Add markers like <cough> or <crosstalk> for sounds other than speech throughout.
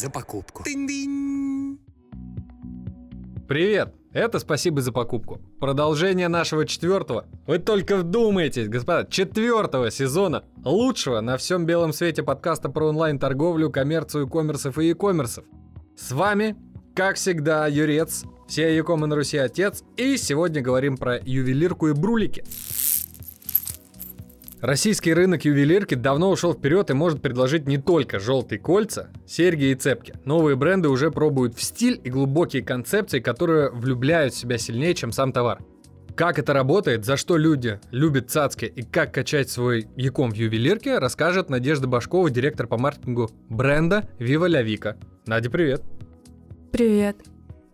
за покупку. Привет! Это спасибо за покупку. Продолжение нашего четвертого. Вы только вдумайтесь, господа, четвертого сезона лучшего на всем белом свете подкаста про онлайн-торговлю, коммерцию, коммерсов и e-коммерсов. С вами, как всегда, Юрец, все Якомы на Руси отец, и сегодня говорим про ювелирку и брулики. Российский рынок ювелирки давно ушел вперед и может предложить не только желтые кольца, серьги и цепки. Новые бренды уже пробуют в стиль и глубокие концепции, которые влюбляют в себя сильнее, чем сам товар. Как это работает, за что люди любят цацки и как качать свой яком в ювелирке, расскажет Надежда Башкова, директор по маркетингу бренда Viva La Vika. Надя, привет. Привет.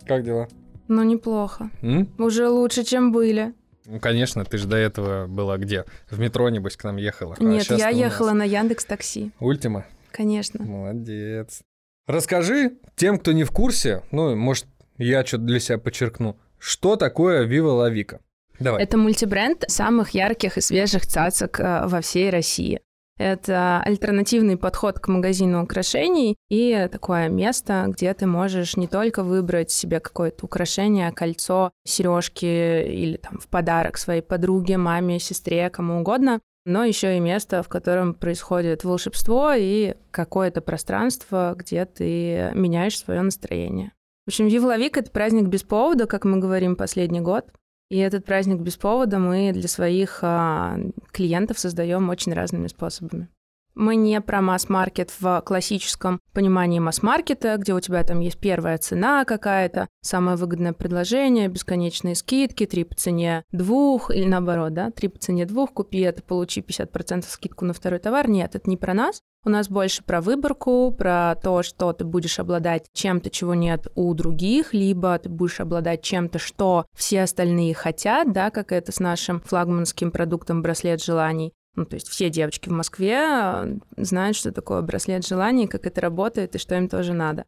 Как дела? Ну, неплохо. М? Уже лучше, чем были. Ну, конечно, ты же до этого была где? В метро, небось, к нам ехала. А Нет, щас я ехала на Яндекс Такси. Ультима? Конечно. Молодец. Расскажи тем, кто не в курсе, ну, может, я что-то для себя подчеркну, что такое La Vika? Давай. Это мультибренд самых ярких и свежих цацок э, во всей России. Это альтернативный подход к магазину украшений и такое место, где ты можешь не только выбрать себе какое-то украшение, кольцо, сережки или там в подарок своей подруге, маме, сестре, кому угодно, но еще и место, в котором происходит волшебство и какое-то пространство, где ты меняешь свое настроение. В общем, Вивловик — это праздник без повода, как мы говорим последний год. И этот праздник без повода мы для своих а, клиентов создаем очень разными способами. Мы не про масс-маркет в классическом понимании масс-маркета, где у тебя там есть первая цена какая-то, самое выгодное предложение, бесконечные скидки, три по цене двух, или наоборот, да, три по цене двух, купи это, получи 50% скидку на второй товар. Нет, это не про нас. У нас больше про выборку, про то, что ты будешь обладать чем-то, чего нет у других, либо ты будешь обладать чем-то, что все остальные хотят, да, как это с нашим флагманским продуктом браслет желаний. Ну, то есть все девочки в Москве э, знают, что такое браслет желаний, как это работает и что им тоже надо.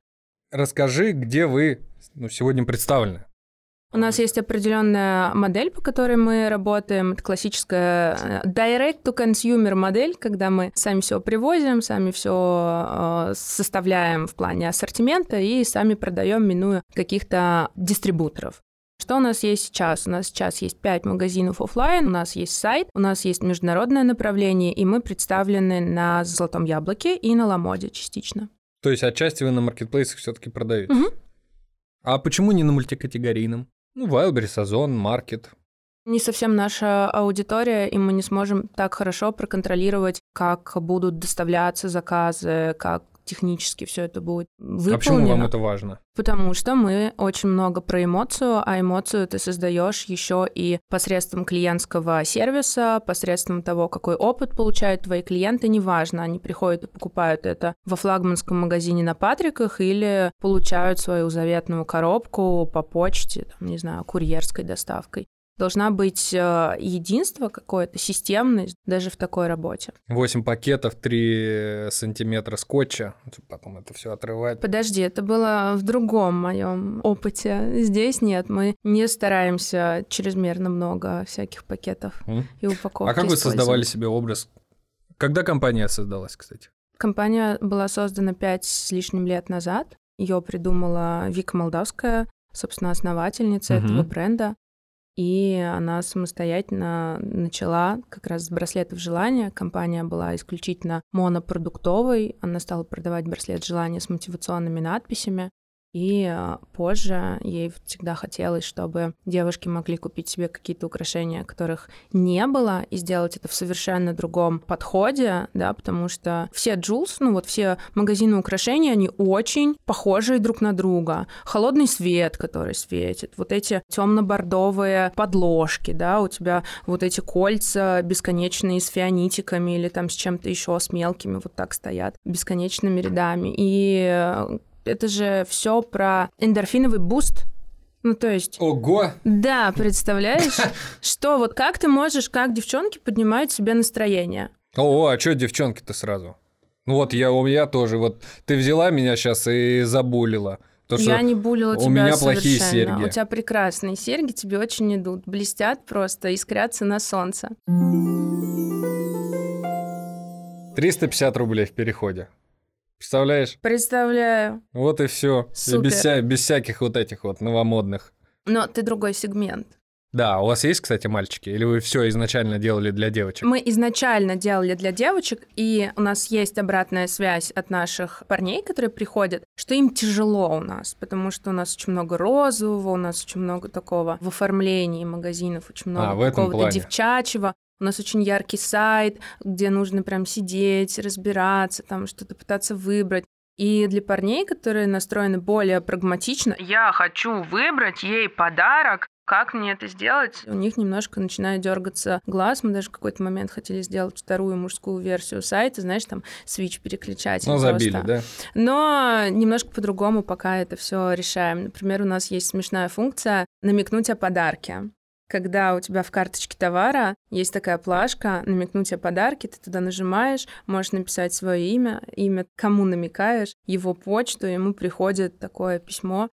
Расскажи, где вы ну, сегодня представлены. У нас есть определенная модель, по которой мы работаем. Это классическая э, direct-to-consumer модель, когда мы сами все привозим, сами все составляем в плане ассортимента и сами продаем, минуя каких-то дистрибуторов. Что у нас есть сейчас? У нас сейчас есть 5 магазинов оффлайн, у нас есть сайт, у нас есть международное направление, и мы представлены на Золотом Яблоке и на Ламоде частично. То есть отчасти вы на маркетплейсах все-таки продаете. Мгм. А почему не на мультикатегорийном? Ну, Wildberries, Озон, Маркет. Не совсем наша аудитория, и мы не сможем так хорошо проконтролировать, как будут доставляться заказы, как технически все это будет выполнено. А почему вам это важно? Потому что мы очень много про эмоцию, а эмоцию ты создаешь еще и посредством клиентского сервиса, посредством того, какой опыт получают твои клиенты, неважно, они приходят и покупают это во флагманском магазине на Патриках или получают свою заветную коробку по почте, там, не знаю, курьерской доставкой. Должна быть э, единство какое-то, системность даже в такой работе. 8 пакетов, 3 сантиметра скотча. Потом это все отрывать. Подожди, это было в другом моем опыте. Здесь нет, мы не стараемся чрезмерно много всяких пакетов М? и упаковок. А как вы создавали себе образ? Когда компания создалась, кстати? Компания была создана пять с лишним лет назад. Ее придумала Вика Молдавская, собственно, основательница Мгм. этого бренда. И она самостоятельно начала как раз с браслетов желания. Компания была исключительно монопродуктовой. Она стала продавать браслет желания с мотивационными надписями. И а, позже ей всегда хотелось, чтобы девушки могли купить себе какие-то украшения, которых не было, и сделать это в совершенно другом подходе, да, потому что все Джулс, ну вот все магазины украшений, они очень похожие друг на друга. Холодный свет, который светит, вот эти темно-бордовые подложки, да, у тебя вот эти кольца бесконечные с фианитиками или там с чем-то еще, с мелкими вот так стоят бесконечными рядами. И э, это же все про эндорфиновый буст. Ну, то есть, Ого! да, представляешь, <laughs> что вот как ты можешь, как девчонки, поднимать себе настроение? О, а что девчонки-то сразу? Ну вот я, у меня тоже, вот ты взяла меня сейчас и забулила. То, Я не булила у тебя меня плохие серьги. У тебя прекрасные серьги, тебе очень идут, блестят просто, искрятся на солнце. 350 рублей в переходе. Представляешь? Представляю. Вот и все. Супер. Без, вся- без всяких вот этих вот новомодных. Но ты другой сегмент. Да, у вас есть, кстати, мальчики? Или вы все изначально делали для девочек? Мы изначально делали для девочек, и у нас есть обратная связь от наших парней, которые приходят, что им тяжело у нас, потому что у нас очень много розового, у нас очень много такого в оформлении магазинов, очень много А, в этом какого-то девчачьего. У нас очень яркий сайт, где нужно прям сидеть, разбираться, там что-то пытаться выбрать. И для парней, которые настроены более прагматично, я хочу выбрать ей подарок, как мне это сделать? У них немножко начинает дергаться глаз. Мы даже в какой-то момент хотели сделать вторую мужскую версию сайта, знаешь, там свич переключатель. Ну, забили, просто. да? Но немножко по-другому пока это все решаем. Например, у нас есть смешная функция намекнуть о подарке. Когда у тебя в карточке товара есть такая плашка «Намекнуть о подарке», ты туда нажимаешь, можешь написать свое имя, имя, кому намекаешь, его почту, ему приходит такое письмо.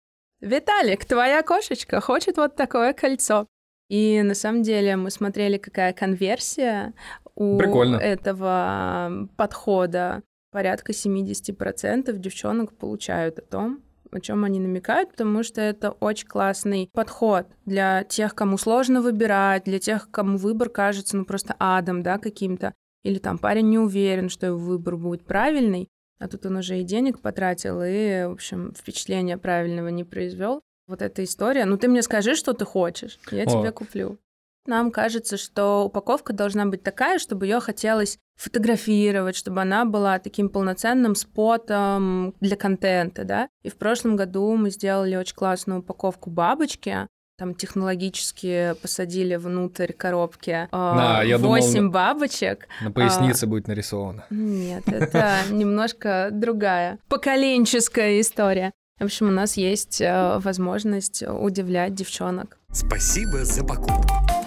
«Виталик, твоя кошечка хочет вот такое кольцо». И на самом деле мы смотрели, какая конверсия у Прикольно. этого подхода. Порядка 70% девчонок получают о том, о чем они намекают, потому что это очень классный подход для тех, кому сложно выбирать, для тех, кому выбор кажется ну просто адом, да, каким-то. Или там парень не уверен, что его выбор будет правильный, а тут он уже и денег потратил, и, в общем, впечатления правильного не произвел. Вот эта история. Ну, ты мне скажи, что ты хочешь, я О. тебе куплю. Нам кажется, что упаковка должна быть такая, чтобы ее хотелось фотографировать, чтобы она была таким полноценным спотом для контента, да. И в прошлом году мы сделали очень классную упаковку бабочки, там технологически посадили внутрь коробки Да, я думал, 8 бабочек. На пояснице будет нарисовано. Нет, это <laughs> немножко другая поколенческая история. В общем, у нас есть э, возможность удивлять девчонок. Спасибо за покупку.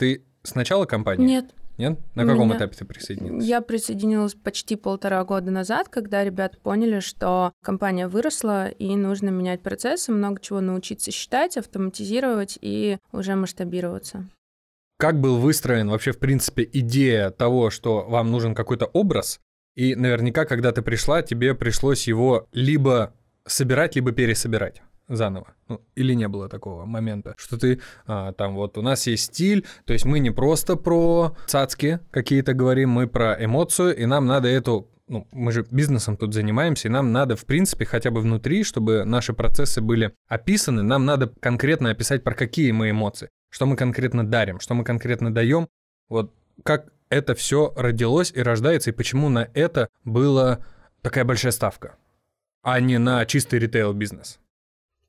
Ты с начала компании? Нет, Нет? На каком Меня- этапе ты присоединилась? Я присоединилась почти полтора года назад, когда ребята поняли, что компания выросла и нужно менять процессы, много чего научиться считать, автоматизировать и уже масштабироваться. Как был выстроен вообще, в принципе, идея того, что вам нужен какой-то образ, и наверняка, когда ты пришла, тебе пришлось его либо собирать, либо пересобирать заново. Ну, или не было такого момента, что ты а, там вот у нас есть стиль, то есть мы не просто про цацки какие-то говорим, мы про эмоцию, и нам надо эту ну, мы же бизнесом тут занимаемся, и нам надо, в принципе, хотя бы внутри, чтобы наши процессы были описаны, нам надо конкретно описать, про какие мы эмоции, что мы конкретно дарим, что мы конкретно даем. Вот как это все родилось и рождается, и почему на это была такая большая ставка, а не на чистый ритейл-бизнес.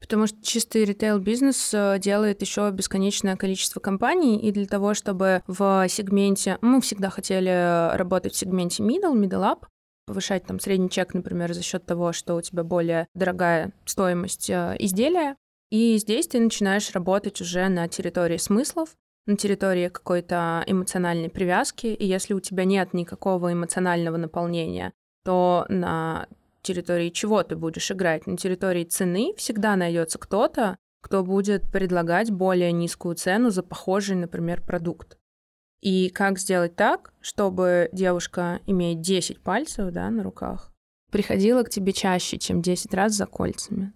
Потому что чистый ритейл-бизнес э, делает еще бесконечное количество компаний, и для того, чтобы в сегменте... Мы всегда хотели работать в сегменте middle, middle up, повышать там средний чек, например, за счет того, что у тебя более дорогая стоимость э, изделия. И здесь ты начинаешь работать уже на территории смыслов, на территории какой-то эмоциональной привязки. И если у тебя нет никакого эмоционального наполнения, то на территории чего ты будешь играть? На территории цены всегда найдется кто-то, кто будет предлагать более низкую цену за похожий, например, продукт. И как сделать так, чтобы девушка, имея 10 пальцев да, на руках, приходила к тебе чаще, чем 10 раз за кольцами?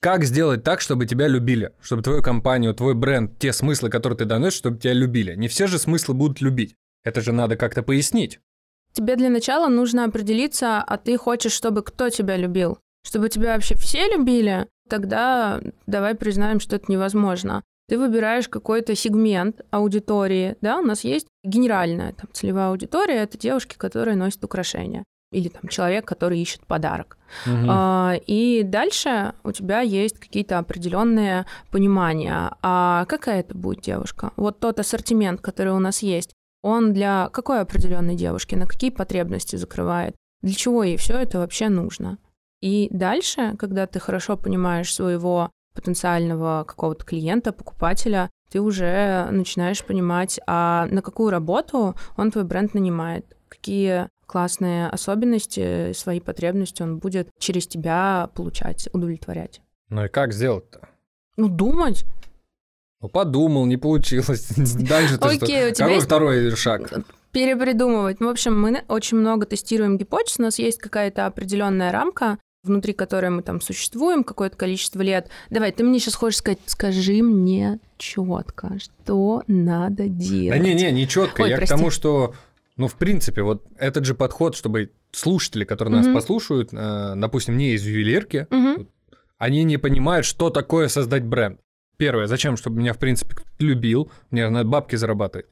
Как сделать так, чтобы тебя любили, чтобы твою компанию, твой бренд, те смыслы, которые ты доносишь, чтобы тебя любили? Не все же смыслы будут любить. Это же надо как-то пояснить. Тебе для начала нужно определиться, а ты хочешь, чтобы кто тебя любил? Чтобы тебя вообще все любили? Тогда давай признаем, что это невозможно. Ты выбираешь какой-то сегмент аудитории, да, у нас есть генеральная там, целевая аудитория, это девушки, которые носят украшения, или там человек, который ищет подарок. Мгм. А, И дальше у тебя есть какие-то определенные понимания, а какая это будет девушка? Вот тот ассортимент, который у нас есть, он для какой определенной девушки, на какие потребности закрывает, для чего ей все это вообще нужно. И дальше, когда ты хорошо понимаешь своего потенциального какого-то клиента, покупателя, ты уже начинаешь понимать, а на какую работу он твой бренд нанимает, какие классные особенности, свои потребности он будет через тебя получать, удовлетворять. Ну и как сделать-то? Ну, думать. Ну, подумал, не получилось. <laughs> Дальше ты Окей, что? Какой есть- второй шаг? перепридумывать. В общем, мы очень много тестируем гипотез, у нас есть какая-то определенная рамка, внутри которой мы там существуем какое-то количество лет. Давай, ты мне сейчас хочешь сказать, скажи мне четко, что надо делать. Да не-не, не четко. Ой, Я прости. к тому, что, ну, в принципе, вот этот же подход, чтобы слушатели, которые нас Мгм. послушают, э, допустим, не из ювелирки, Мгм. они не понимают, что такое создать бренд. Первое, зачем? Чтобы меня, в принципе, любил, мне надо бабки зарабатывать.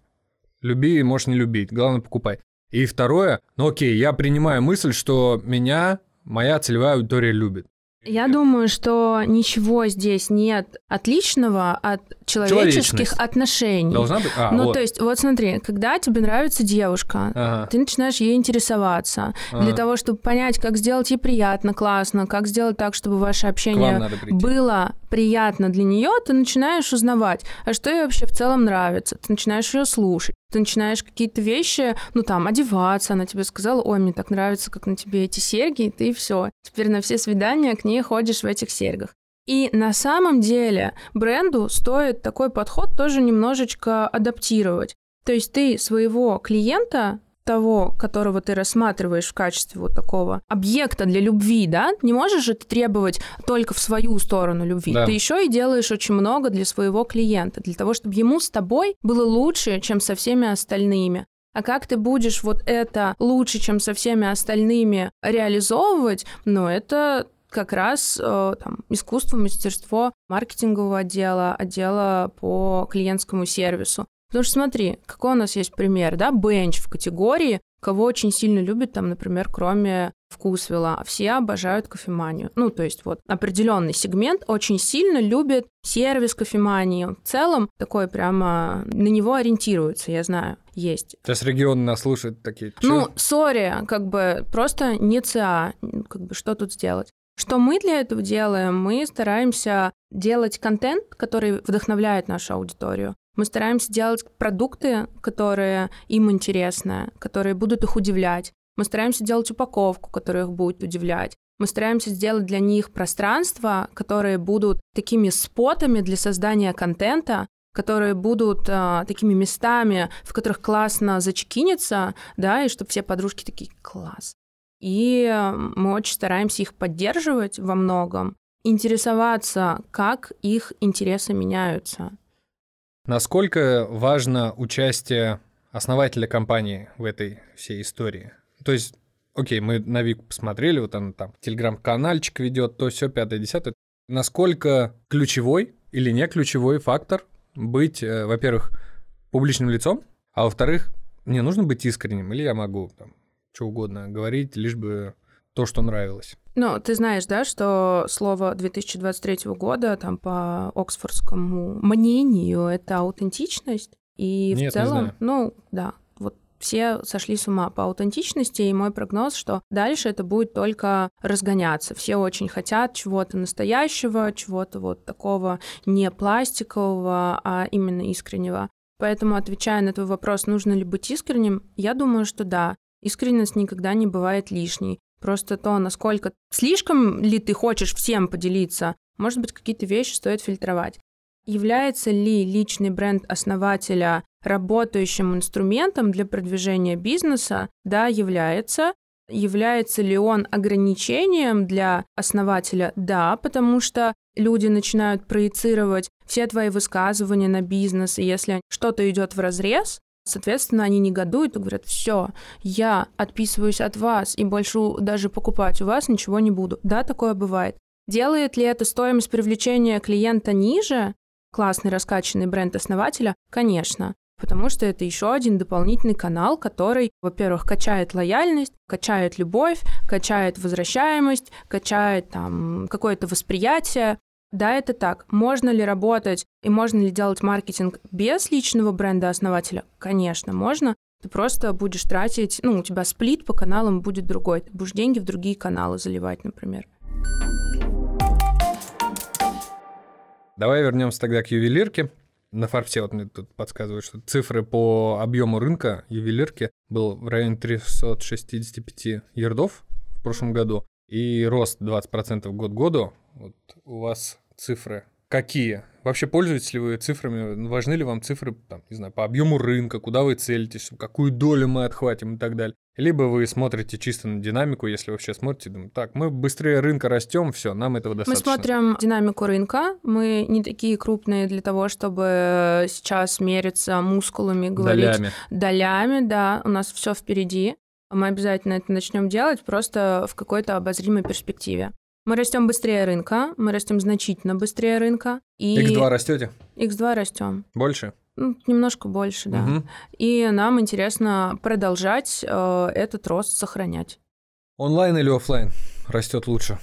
Люби, можешь не любить, главное, покупай. И второе, ну окей, я принимаю мысль, что меня моя целевая аудитория любит. Я думаю, что ничего здесь нет отличного от человеческих отношений. Должна быть? А, ну, вот. то есть, вот смотри, когда тебе нравится девушка, Ага. ты начинаешь ей интересоваться. Для Ага. того, чтобы понять, как сделать ей приятно, классно, как сделать так, чтобы ваше общение было приятно для нее, ты начинаешь узнавать, а что ей вообще в целом нравится. Ты начинаешь ее слушать. Ты начинаешь какие-то вещи, ну там, одеваться. Она тебе сказала, ой, мне так нравится, как на тебе эти серьги, и ты все. Теперь на все свидания к ней ходишь в этих серьгах. И на самом деле бренду стоит такой подход тоже немножечко адаптировать. То есть ты своего клиента того, которого ты рассматриваешь в качестве вот такого объекта для любви, да, не можешь же ты требовать только в свою сторону любви. Да. Ты еще и делаешь очень много для своего клиента, для того, чтобы ему с тобой было лучше, чем со всеми остальными. А как ты будешь вот это лучше, чем со всеми остальными реализовывать, ну, это как раз э, там, искусство, мастерство маркетингового отдела, отдела по клиентскому сервису. Потому что смотри, какой у нас есть пример, да, бенч в категории, кого очень сильно любят, там, например, кроме вкусвилла, все обожают кофеманию. Ну, то есть вот определенный сегмент очень сильно любит сервис кофемании. В целом такой прямо на него ориентируются, я знаю, есть. Сейчас регионы нас слушают такие. «Чё?» Ну, сори, как бы просто не ЦА, как бы что тут сделать? Что мы для этого делаем? Мы стараемся делать контент, который вдохновляет нашу аудиторию. Мы стараемся делать продукты, которые им интересны, которые будут их удивлять. Мы стараемся делать упаковку, которая их будет удивлять. Мы стараемся сделать для них пространства, которые будут такими спотами для создания контента, которые будут а, такими местами, в которых классно зачекиниться, да, и чтобы все подружки такие класс. И э, мы очень стараемся их поддерживать во многом, интересоваться, как их интересы меняются. Насколько важно участие основателя компании в этой всей истории? То есть, окей, мы на Вику посмотрели, вот она там телеграм-канальчик ведет, то все пятое, десятое. Насколько ключевой или не ключевой фактор быть, э, во-первых, публичным лицом, а во-вторых, мне нужно быть искренним, или я могу там что угодно говорить, лишь бы то, что нравилось. Ну, ты знаешь, да, что слово 2023 года там по оксфордскому мнению это аутентичность. И Нет, не в целом, знаю. ну, да, вот все сошли с ума по аутентичности, и мой прогноз, что дальше это будет только разгоняться. Все очень хотят чего-то настоящего, чего-то вот такого не пластикового, а именно искреннего. Поэтому, отвечая на твой вопрос, нужно ли быть искренним, я думаю, что да. Искренность никогда не бывает лишней. Просто то, насколько слишком ли ты хочешь всем поделиться, может быть, какие-то вещи стоит фильтровать. Является ли личный бренд основателя работающим инструментом для продвижения бизнеса? Да, является. Является ли он ограничением для основателя? Да, потому что люди начинают проецировать все твои высказывания на бизнес, и если что-то идет в разрез, соответственно, они негодуют и говорят, все, я отписываюсь от вас и больше даже покупать у вас ничего не буду. Да, такое бывает. Делает ли это стоимость привлечения клиента ниже? Классный раскачанный бренд основателя? Конечно. Потому что это еще один дополнительный канал, который, во-первых, качает лояльность, качает любовь, качает возвращаемость, качает там какое-то восприятие. Да, это так. Можно ли работать и можно ли делать маркетинг без личного бренда основателя? Конечно, можно. Ты просто будешь тратить, ну, у тебя сплит по каналам будет другой. Ты будешь деньги в другие каналы заливать, например. Давай вернемся тогда к ювелирке. На Форбсе вот мне тут подсказывают, что цифры по объему рынка ювелирки был в районе 365 ярдов в прошлом году и рост 20% год году. Вот у вас цифры Какие? Вообще пользуетесь ли вы цифрами? Важны ли вам цифры, там, не знаю, по объему рынка, куда вы целитесь, какую долю мы отхватим и так далее? Либо вы смотрите чисто на динамику, если вообще смотрите, думаете, так, мы быстрее рынка растем, все, нам этого достаточно. Мы смотрим динамику рынка, мы не такие крупные для того, чтобы сейчас мериться мускулами, говорить Долями. долями, да, у нас все впереди. Мы обязательно это начнем делать просто в какой-то обозримой перспективе. Мы растем быстрее рынка, мы растем значительно быстрее рынка. И X2 растете? X2 растем. Больше? Ну, немножко больше, да. Мгм. И нам интересно продолжать э, этот рост сохранять. Онлайн или оффлайн растет лучше?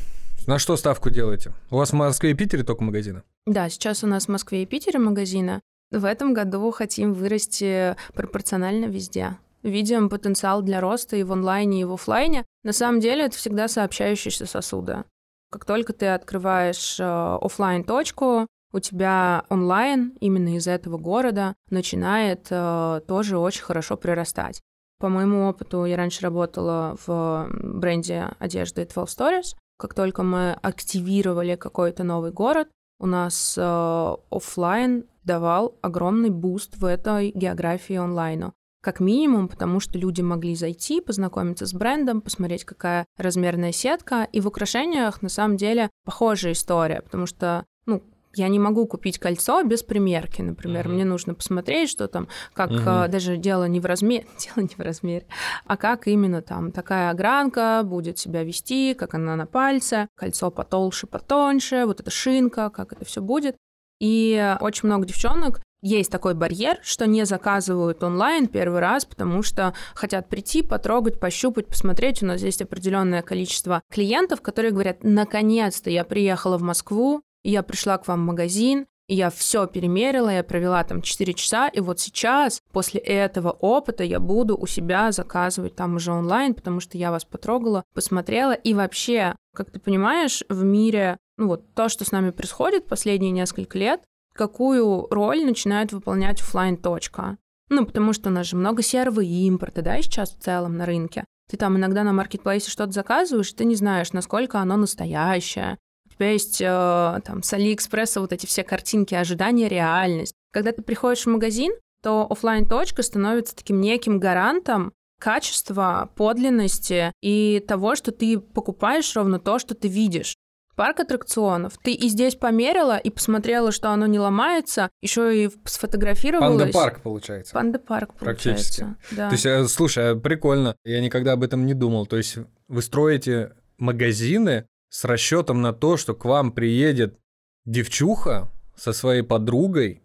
На что ставку делаете? У вас в Москве и Питере только магазины? Да, сейчас у нас в Москве и Питере магазины. В этом году хотим вырасти пропорционально везде. Видим потенциал для роста и в онлайне, и в офлайне. На самом деле это всегда сообщающиеся сосуды. Как только ты открываешь э, офлайн точку, у тебя онлайн именно из этого города начинает э, тоже очень хорошо прирастать. По моему опыту, я раньше работала в бренде одежды 12 Stories. Как только мы активировали какой-то новый город, у нас э, офлайн давал огромный буст в этой географии онлайну. Как минимум, потому что люди могли зайти, познакомиться с брендом, посмотреть, какая размерная сетка. И в украшениях, на самом деле, похожая история, потому что, ну, я не могу купить кольцо без примерки, например. Мгм. Мне нужно посмотреть, что там, как э, даже дело не в размере, <laughs> дело не в размере, а как именно там такая огранка будет себя вести, как она на пальце, кольцо потолще, потоньше, вот эта шинка, как это все будет. И очень много девчонок есть такой барьер, что не заказывают онлайн первый раз, потому что хотят прийти, потрогать, пощупать, посмотреть. У нас есть определенное количество клиентов, которые говорят, наконец-то я приехала в Москву, я пришла к вам в магазин, я все перемерила, я провела там 4 часа, и вот сейчас, после этого опыта, я буду у себя заказывать там уже онлайн, потому что я вас потрогала, посмотрела, и вообще, как ты понимаешь, в мире, ну вот то, что с нами происходит последние несколько лет, какую роль начинает выполнять оффлайн точка Ну, потому что у нас же много серого импорта, да, сейчас в целом на рынке. Ты там иногда на маркетплейсе что-то заказываешь, и ты не знаешь, насколько оно настоящее. У тебя есть э, там с Алиэкспресса вот эти все картинки, ожидания, реальность. Когда ты приходишь в магазин, то оффлайн точка становится таким неким гарантом качества, подлинности и того, что ты покупаешь ровно то, что ты видишь. Парк аттракционов. Ты и здесь померила, и посмотрела, что оно не ломается, еще и сфотографировалась. Панда-парк, получается. Панда-парк, Практически. получается. Да. То есть, э, слушай, а прикольно. Я никогда об этом не думал. То есть вы строите магазины с расчетом на то, что к вам приедет девчуха со своей подругой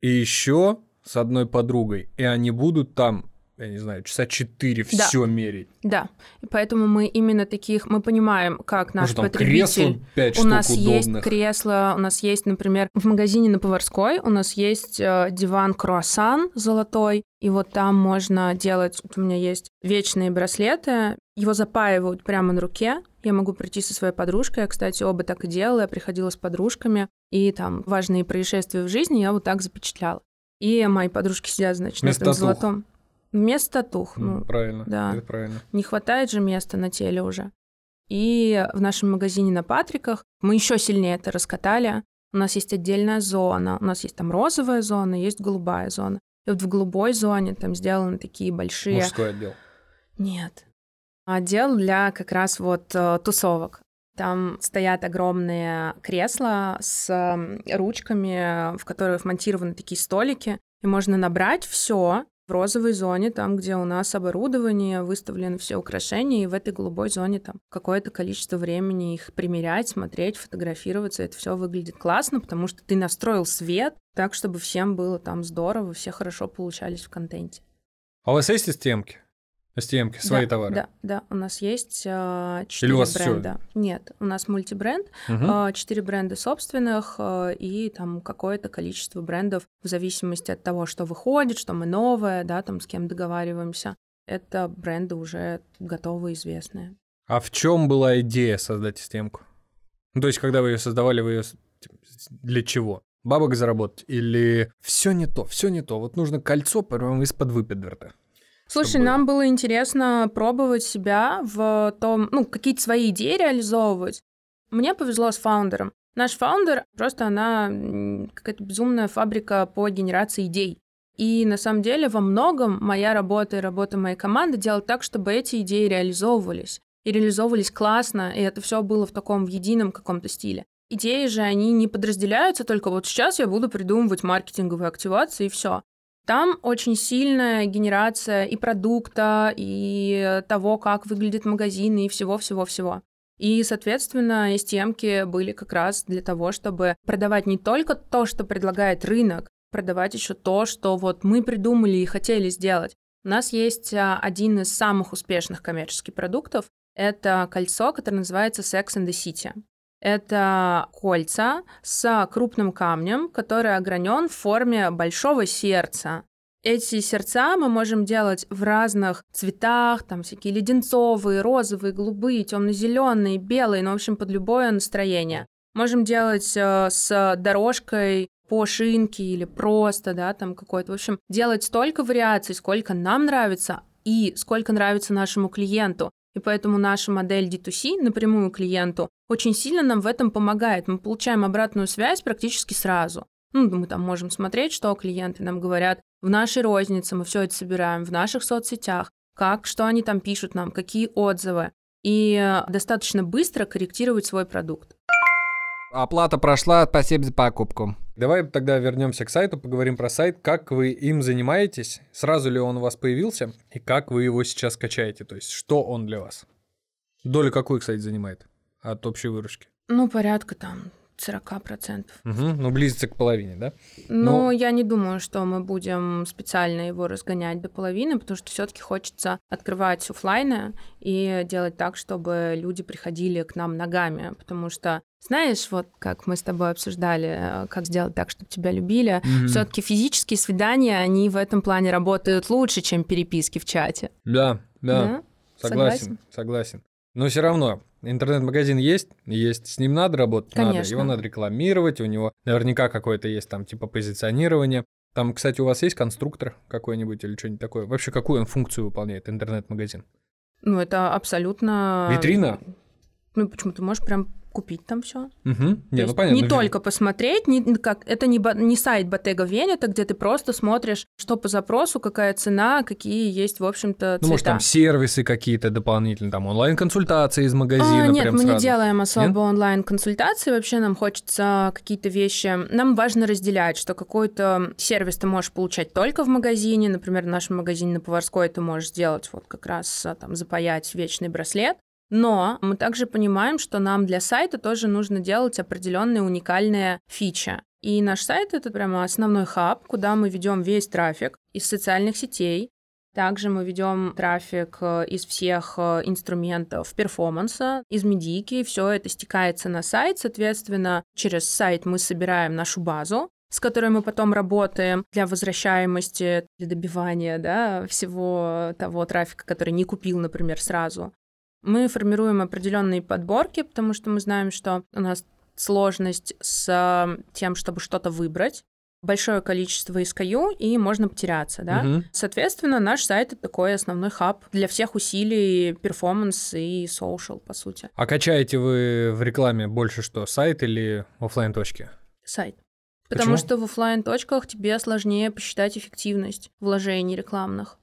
и еще с одной подругой, и они будут там, я не знаю, часа четыре Да. все мерить. Да, и поэтому мы именно таких, мы понимаем, как наш Может, там потребитель. кресла пять У нас есть удобных. кресло, у нас есть, например, в магазине на Поварской у нас есть э, диван круассан золотой, и вот там можно делать, вот у меня есть вечные браслеты, его запаивают прямо на руке, я могу прийти со своей подружкой, я, кстати, оба так и делала, я приходила с подружками, и там важные происшествия в жизни я вот так запечатляла. И мои подружки сидят, значит, Вместо на этом татух. золотом. Вместо татух, М, ну, правильно, да. это правильно. не хватает же места на теле уже. И в нашем магазине на Патриках мы еще сильнее это раскатали. У нас есть отдельная зона. У нас есть там розовая зона, есть голубая зона. И вот в голубой зоне там сделаны такие большие... Мужской отдел. Нет. Отдел для как раз вот э, тусовок. Там стоят огромные кресла с ручками, в которые вмонтированы такие столики, и можно набрать все в розовой зоне, там, где у нас оборудование, выставлены все украшения, и в этой голубой зоне там какое-то количество времени их примерять, смотреть, фотографироваться. Это все выглядит классно, потому что ты настроил свет так, чтобы всем было там здорово, все хорошо получались в контенте. А у вас есть STM-ки? STM-ки, свои да, товары? Да, да, у нас есть э, четыре у вас всё? бренда. Нет, у нас мультибренд, Мгм. э, четыре бренда собственных э, и там какое-то количество брендов в зависимости от того, что выходит, что мы новое, да, там с кем договариваемся. Это бренды уже готовые, известные. А в чем была идея создать системку? Ну, то есть, когда вы ее создавали, вы ее для чего? Бабок заработать? Или все не то, все не то? Вот нужно кольцо прямо из-под выпедверта. Слушай, Чтобы- нам было интересно пробовать себя в том, ну, какие-то свои идеи реализовывать. Мне повезло с фаундером. Наш фаундер, просто она какая-то безумная фабрика по генерации идей. И на самом деле во многом моя работа и работа моей команды делать так, чтобы эти идеи реализовывались. И реализовывались классно, и это все было в таком в едином каком-то стиле. Идеи же, они не подразделяются только вот сейчас я буду придумывать маркетинговые активации и все. Там очень сильная генерация и продукта, и того, как выглядит магазин, и всего-всего-всего. И, соответственно, STM были как раз для того, чтобы продавать не только то, что предлагает рынок, продавать еще то, что вот мы придумали и хотели сделать. У нас есть а, один из самых успешных коммерческих продуктов. Это кольцо, которое называется Sex and the City. Это кольца с крупным камнем, который огранен в форме большого сердца. Эти сердца мы можем делать в разных цветах, там всякие леденцовые, розовые, голубые, темно-зеленые, белые, ну, в общем, под любое настроение. Можем делать э, с дорожкой по шинке или просто, да, там какой-то. В общем, делать столько вариаций, сколько нам нравится и сколько нравится нашему клиенту. И поэтому наша модель D2C напрямую клиенту очень сильно нам в этом помогает. Мы получаем обратную связь практически сразу. Ну, мы там можем смотреть, что клиенты нам говорят в нашей рознице, мы все это собираем, в наших соцсетях, как, что они там пишут нам, какие отзывы, и достаточно быстро корректировать свой продукт. Оплата прошла, спасибо за покупку. Давай тогда вернемся к сайту, поговорим про сайт, как вы им занимаетесь, сразу ли он у вас появился, и как вы его сейчас качаете, то есть что он для вас. Доля какую, кстати, занимает от общей выручки? Ну, порядка там 40%. Угу, ну, близится к половине, да? Но... Но я не думаю, что мы будем специально его разгонять до половины, потому что все таки хочется открывать офлайны и делать так, чтобы люди приходили к нам ногами, потому что знаешь, вот как мы с тобой обсуждали, как сделать так, чтобы тебя любили, mm-hmm. все-таки физические свидания, они в этом плане работают лучше, чем переписки в чате. Да, да. да? Согласен, согласен. согласен. Но все равно Интернет-магазин есть, есть, с ним надо работать, Конечно. надо, его надо рекламировать, у него наверняка какое-то есть там типа позиционирование. Там, кстати, у вас есть конструктор какой-нибудь или что-нибудь такое? Вообще, какую он функцию выполняет интернет-магазин? Ну, это абсолютно... Витрина? Ну, почему ты можешь прям купить там все. Угу. Не, ну, понятно. Не только посмотреть, не, как, это не, не сайт Bottega Veneta, где ты просто смотришь, что по запросу, какая цена, какие есть, в общем-то, цвета. Ну, может, там сервисы какие-то дополнительные, там онлайн-консультации из магазина. А, нет, прям мы сразу. не делаем особо онлайн-консультации, вообще нам хочется какие-то вещи... Нам важно разделять, что какой-то сервис ты можешь получать только в магазине, например, в нашем магазине на Поварской ты можешь сделать вот как раз там запаять вечный браслет, но мы также понимаем, что нам для сайта тоже нужно делать определенные уникальные фичи. И наш сайт это прямо основной хаб, куда мы ведем весь трафик из социальных сетей. Также мы ведем трафик э, из всех э, инструментов перформанса, из медики. Все это стекается на сайт. Соответственно, через сайт мы собираем нашу базу, с которой мы потом работаем для возвращаемости, для добивания да, всего того трафика, который не купил, например, сразу. Мы формируем определенные подборки, потому что мы знаем, что у нас сложность с тем, чтобы что-то выбрать большое количество SKU, и можно потеряться, да. Угу. Соответственно, наш сайт — это такой основной хаб для всех усилий performance и social, по сути. А качаете вы в рекламе больше что, сайт или офлайн точки Сайт. Потому что в офлайн точках тебе сложнее посчитать эффективность вложений рекламных.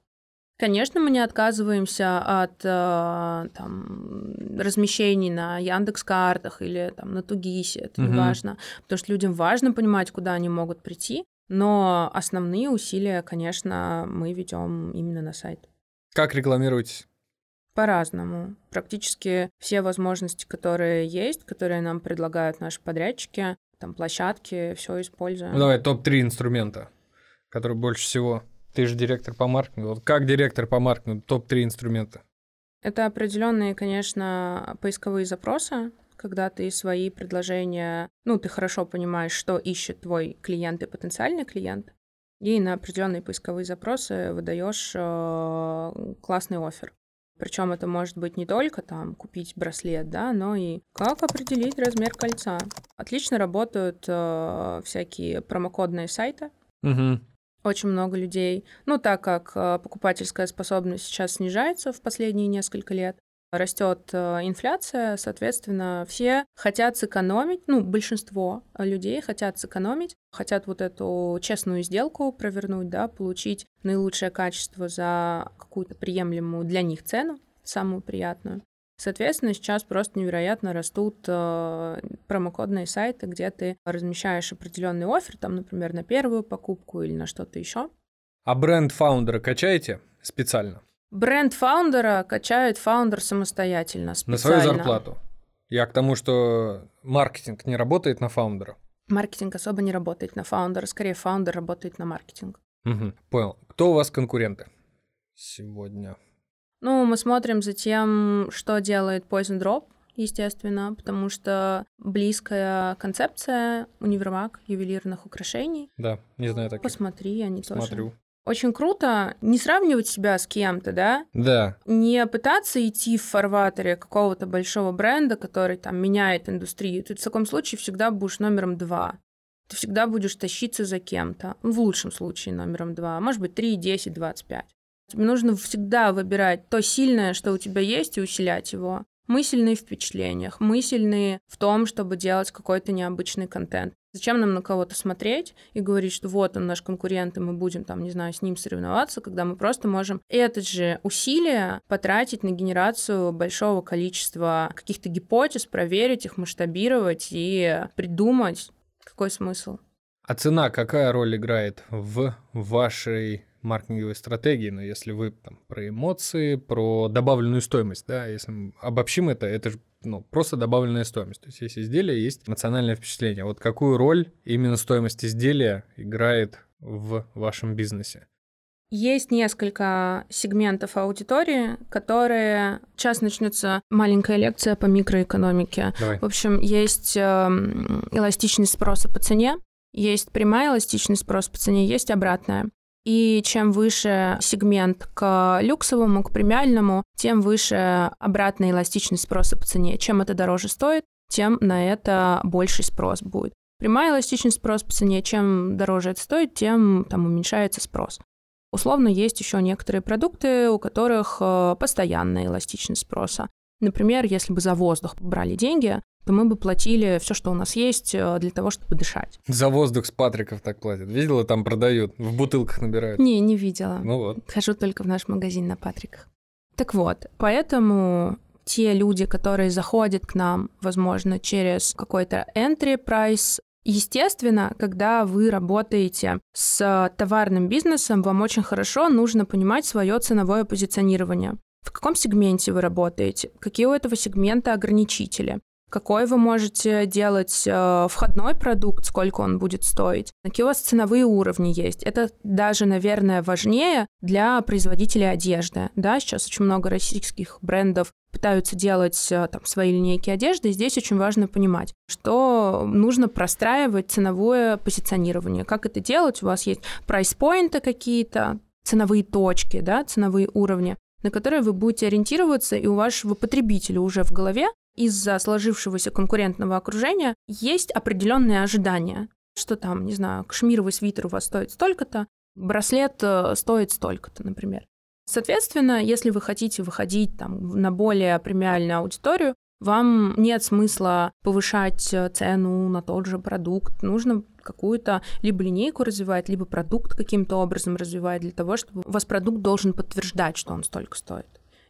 Конечно, мы не отказываемся от э, там, размещений на Яндекс картах или там, на 2ГИСе, это угу. не важно, потому что людям важно понимать, куда они могут прийти, но основные усилия, конечно, мы ведем именно на сайт. Как рекламируетесь? По-разному. Практически все возможности, которые есть, которые нам предлагают наши подрядчики, там площадки, все используем. Ну давай топ-3 инструмента, которые больше всего ты же директор по маркетингу. Вот как директор по маркетингу? Топ-3 инструмента. Это определенные, конечно, поисковые запросы, когда ты свои предложения, ну, ты хорошо понимаешь, что ищет твой клиент и потенциальный клиент, и на определенные поисковые запросы выдаешь э, классный офер. Причем это может быть не только там купить браслет, да, но и как определить размер кольца. Отлично работают э, всякие промокодные сайты. Угу очень много людей. Ну, так как э, покупательская способность сейчас снижается в последние несколько лет, растет э, инфляция, соответственно, все хотят сэкономить, ну, большинство людей хотят сэкономить, хотят вот эту честную сделку провернуть, да, получить наилучшее качество за какую-то приемлемую для них цену, самую приятную. Соответственно, сейчас просто невероятно растут э, промокодные сайты, где ты размещаешь определенный офер, там, например, на первую покупку или на что-то еще. А бренд фаундера качаете специально? Бренд фаундера качает фаундер самостоятельно, специально. На свою зарплату. Я к тому, что маркетинг не работает на фаундера. Маркетинг особо не работает на фаундера, скорее фаундер работает на маркетинг. Угу, понял. Кто у вас конкуренты сегодня? Ну, мы смотрим за тем, что делает Poison Drop, естественно, потому что близкая концепция универмаг ювелирных украшений. Да, не знаю таких. Посмотри, они Смотрю. тоже. Очень круто не сравнивать себя с кем-то, да? Да. Не пытаться идти в фарватере какого-то большого бренда, который там меняет индустрию. Ты в таком случае всегда будешь номером два. Ты всегда будешь тащиться за кем-то. В лучшем случае номером два. Может быть, 3, 10, 25. Тебе нужно всегда выбирать то сильное, что у тебя есть, и усилять его. Мы сильны в впечатлениях, мы сильны в том, чтобы делать какой-то необычный контент. Зачем нам на кого-то смотреть и говорить, что вот он наш конкурент, и мы будем там, не знаю, с ним соревноваться, когда мы просто можем это же усилие потратить на генерацию большого количества каких-то гипотез, проверить их, масштабировать и придумать. Какой смысл? А цена какая роль играет в вашей маркетинговой стратегии, но если вы там, про эмоции, про добавленную стоимость, да, если мы обобщим это, это же ну, просто добавленная стоимость. То есть есть изделие, есть эмоциональное впечатление. Вот какую роль именно стоимость изделия играет в вашем бизнесе? Есть несколько сегментов аудитории, которые... Сейчас начнется маленькая лекция по микроэкономике. Давай. В общем, есть э, эластичность спроса по цене, есть прямая эластичность спроса по цене, есть обратная. И чем выше сегмент к люксовому, к премиальному, тем выше обратная эластичность спроса по цене. Чем это дороже стоит, тем на это больший спрос будет. Прямая эластичность спроса по цене, чем дороже это стоит, тем там уменьшается спрос. Условно, есть еще некоторые продукты, у которых э, постоянная эластичность спроса. Например, если бы за воздух брали деньги, то мы бы платили все, что у нас есть, э, для того, чтобы дышать. За воздух с Патриков так платят. Видела, там продают, в бутылках набирают. Не, не видела. Ну вот. Хожу только в наш магазин на Патриках. Так вот, поэтому те люди, которые заходят к нам, возможно, через какой-то entry price, Естественно, когда вы работаете с товарным бизнесом, вам очень хорошо нужно понимать свое ценовое позиционирование. В каком сегменте вы работаете? Какие у этого сегмента ограничители? Какой вы можете делать э, входной продукт, сколько он будет стоить, какие у вас ценовые уровни есть. Это даже, наверное, важнее для производителей одежды. Да, сейчас очень много российских брендов пытаются делать э, там, свои линейки одежды, и здесь очень важно понимать, что нужно простраивать ценовое позиционирование. Как это делать? У вас есть прайс-поинты какие-то, ценовые точки, да, ценовые уровни, на которые вы будете ориентироваться, и у вашего потребителя уже в голове из-за сложившегося конкурентного окружения есть определенные ожидания, что там, не знаю, кашмировый свитер у вас стоит столько-то, браслет э, стоит столько-то, например. Соответственно, если вы хотите выходить там, на более премиальную аудиторию, вам нет смысла повышать э, цену на тот же продукт. Нужно какую-то либо линейку развивать, либо продукт каким-то образом развивать для того, чтобы у вас продукт должен подтверждать, что он столько стоит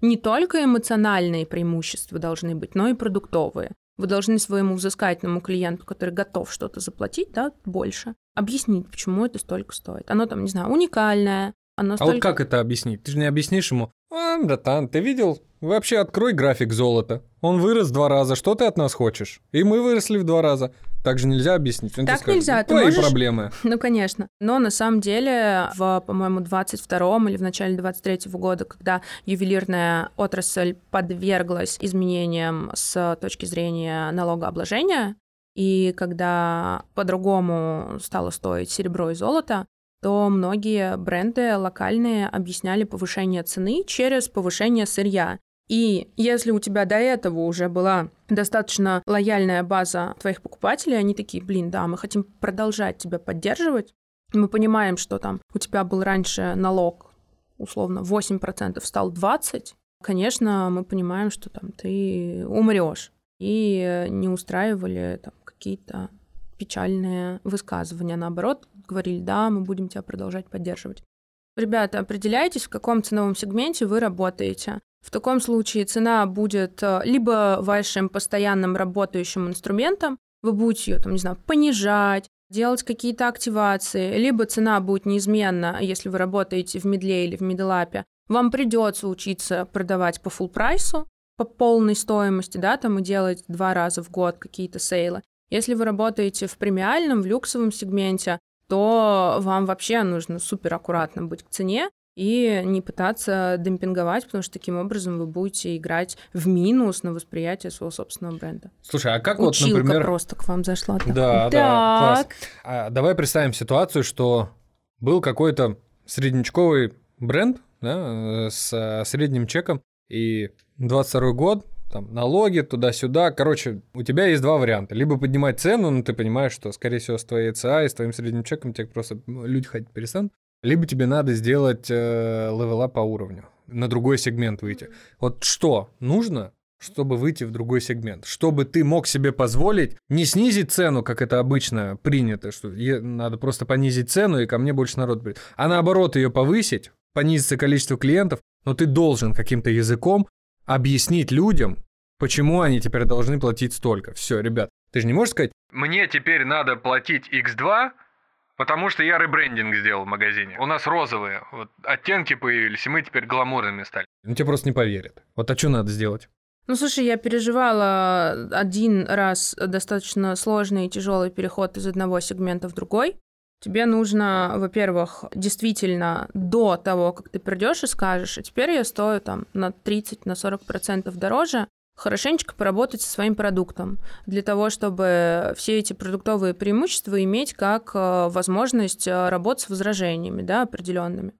не только эмоциональные преимущества должны быть, но и продуктовые. Вы должны своему взыскательному клиенту, который готов что-то заплатить, да, больше, объяснить, почему это столько стоит. Оно там, не знаю, уникальное, оно А столько... вот как это объяснить? Ты же не объяснишь ему, а, братан, ты видел? Вообще открой график золота. Он вырос два раза, что ты от нас хочешь? И мы выросли в два раза. Так же нельзя объяснить. Он Так скажет, нельзя, «Ну, ты Твои можешь- проблемы. <laughs> Ну, конечно. Но на самом деле в, по-моему, 22-м или в начале 23-го года, когда ювелирная отрасль подверглась изменениям с точки зрения налогообложения, и когда по-другому стало стоить серебро и золото, то многие бренды локальные объясняли повышение цены через повышение сырья. И если у тебя до этого уже была достаточно лояльная база твоих покупателей, они такие, блин, да, мы хотим продолжать тебя поддерживать, мы понимаем, что там у тебя был раньше налог, условно, 8%, стал 20%, конечно, мы понимаем, что там ты умрешь. И не устраивали там какие-то печальные высказывания. Наоборот, говорили, да, мы будем тебя продолжать поддерживать. Ребята, определяйтесь, в каком ценовом сегменте вы работаете. В таком случае цена будет э, либо вашим постоянным работающим инструментом, вы будете ее, там, не знаю, понижать, делать какие-то активации, либо цена будет неизменна, если вы работаете в медле или в мидлапе, вам придется учиться продавать по full прайсу, по полной стоимости, да, там и делать два раза в год какие-то сейлы. Если вы работаете в премиальном, в люксовом сегменте, то вам вообще нужно супер аккуратно быть к цене и не пытаться демпинговать, потому что таким образом вы будете играть в минус на восприятие своего собственного бренда. Слушай, а как Училка вот, например... просто к вам зашла. Так. Да, да, класс. А, давай представим ситуацию, что был какой-то среднячковый бренд да, с средним чеком, и 22 год, там, налоги туда-сюда. Короче, у тебя есть два варианта. Либо поднимать цену, но ты понимаешь, что, скорее всего, с твоей ЦА и с твоим средним чеком тебе просто ну, люди ходить перестанут. Либо тебе надо сделать э, левела по уровню, на другой сегмент выйти. Вот что нужно, чтобы выйти в другой сегмент? Чтобы ты мог себе позволить не снизить цену, как это обычно принято, что надо просто понизить цену, и ко мне больше народ придет, а наоборот ее повысить, понизится количество клиентов, но ты должен каким-то языком объяснить людям, почему они теперь должны платить столько. Все, ребят, ты же не можешь сказать, мне теперь надо платить X2, потому что я ребрендинг сделал в магазине. У нас розовые вот, оттенки появились, и мы теперь гламурными стали. Ну тебе просто не поверят. Вот а что надо сделать? Ну, слушай, я переживала один раз достаточно сложный и тяжелый переход из одного сегмента в другой. Тебе нужно, во-первых, действительно до того, как ты придешь и скажешь, а теперь я стою там на 30, на 40 процентов дороже, хорошенечко поработать со своим продуктом для того, чтобы все эти продуктовые преимущества иметь как э, возможность э, работать с возражениями, да, определенными.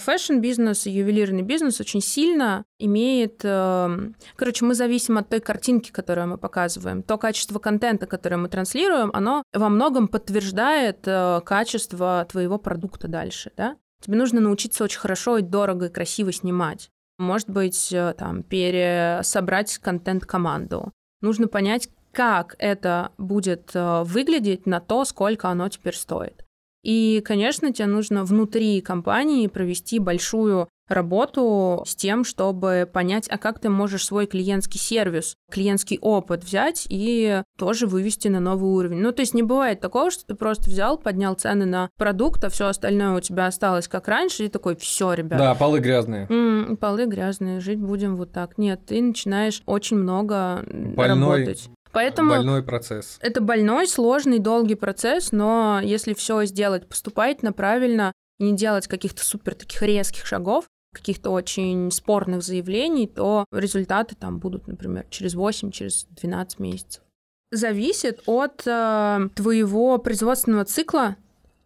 Fashion-бизнес и ювелирный бизнес очень сильно имеет... Эм, короче, мы зависим от той картинки, которую мы показываем. То качество контента, которое мы транслируем, оно во многом подтверждает э, качество твоего продукта дальше, да? Тебе нужно научиться очень хорошо и дорого и красиво снимать. Может быть, э, там, пересобрать контент-команду. Нужно понять, как это будет э, выглядеть на то, сколько оно теперь стоит. И, конечно, тебе нужно внутри компании провести большую работу с тем, чтобы понять, а как ты можешь свой клиентский сервис, клиентский опыт взять и тоже вывести на новый уровень. Ну, то есть не бывает такого, что ты просто взял, поднял цены на продукт, а все остальное у тебя осталось как раньше, и такой, все, ребят. Да, полы грязные. М-м, полы грязные, жить будем вот так. Нет, ты начинаешь очень много Больной работать. Поэтому больной процесс. Это больной, сложный, долгий процесс, но если все сделать поступательно, правильно, и не делать каких-то супер таких резких шагов, каких-то очень спорных заявлений, то результаты там будут, например, через 8, через 12 месяцев. Зависит от э, твоего производственного цикла,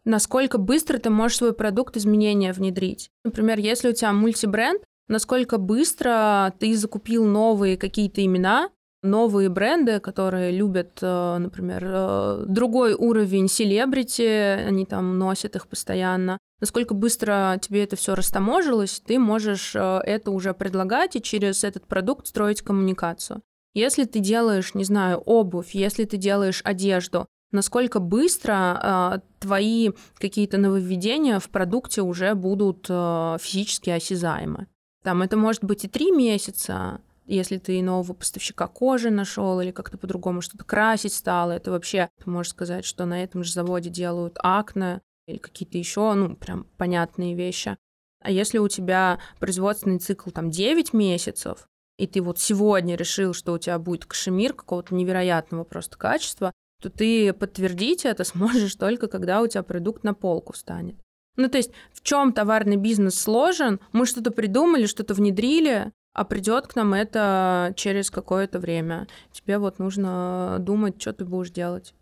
насколько быстро ты можешь свой продукт изменения внедрить. Например, если у тебя мультибренд, насколько быстро ты закупил новые какие-то имена, новые бренды, которые любят, э, например, э, другой уровень селебрити, они там носят их постоянно. Насколько быстро тебе это все растаможилось, ты можешь э, это уже предлагать и через этот продукт строить коммуникацию. Если ты делаешь, не знаю, обувь, если ты делаешь одежду, насколько быстро э, твои какие-то нововведения в продукте уже будут э, физически осязаемы. Там это может быть и три месяца, если ты нового поставщика кожи нашел или как-то по-другому что-то красить стало, это вообще, ты можешь сказать, что на этом же заводе делают акне или какие-то еще, ну, прям понятные вещи. А если у тебя производственный цикл там 9 месяцев, и ты вот сегодня решил, что у тебя будет кашемир какого-то невероятного просто качества, то ты подтвердить это <laughs> сможешь только когда у тебя продукт на полку встанет. Ну, то есть в чем товарный бизнес сложен? Мы что-то придумали, что-то внедрили, а придет к нам это через какое-то время. Тебе вот нужно думать, что ты будешь делать.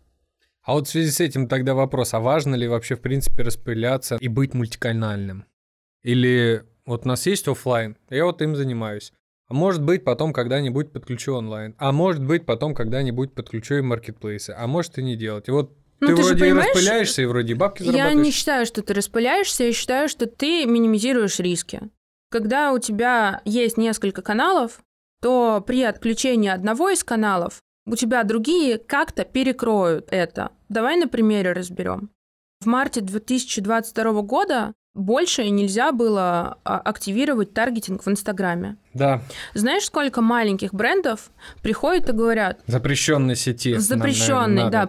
А вот в связи с этим тогда вопрос, а важно ли вообще в принципе распыляться и быть мультиканальным? Или вот у нас есть офлайн, я вот им занимаюсь. А может быть, потом когда-нибудь подключу онлайн. А может быть, потом когда-нибудь подключу и маркетплейсы. А может и не делать. И вот ну, ты, ты вроде и распыляешься, и вроде бабки зарабатываешь. Я не считаю, что ты распыляешься, я считаю, что ты минимизируешь риски. Когда у тебя есть несколько каналов, то при отключении одного из каналов у тебя другие как-то перекроют это. Давай на примере разберем. В марте 2022 года больше нельзя было а, активировать таргетинг в Инстаграме. Да, Знаешь, сколько маленьких брендов приходят и говорят, запрещенной сети. запрещенный, Надо- да,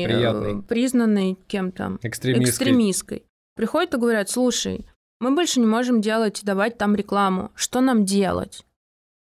неприятный, э, признанный кем-то, экстремистской. экстремистской. Приходят и говорят, слушай, мы больше не можем делать, давать там рекламу. Что нам делать?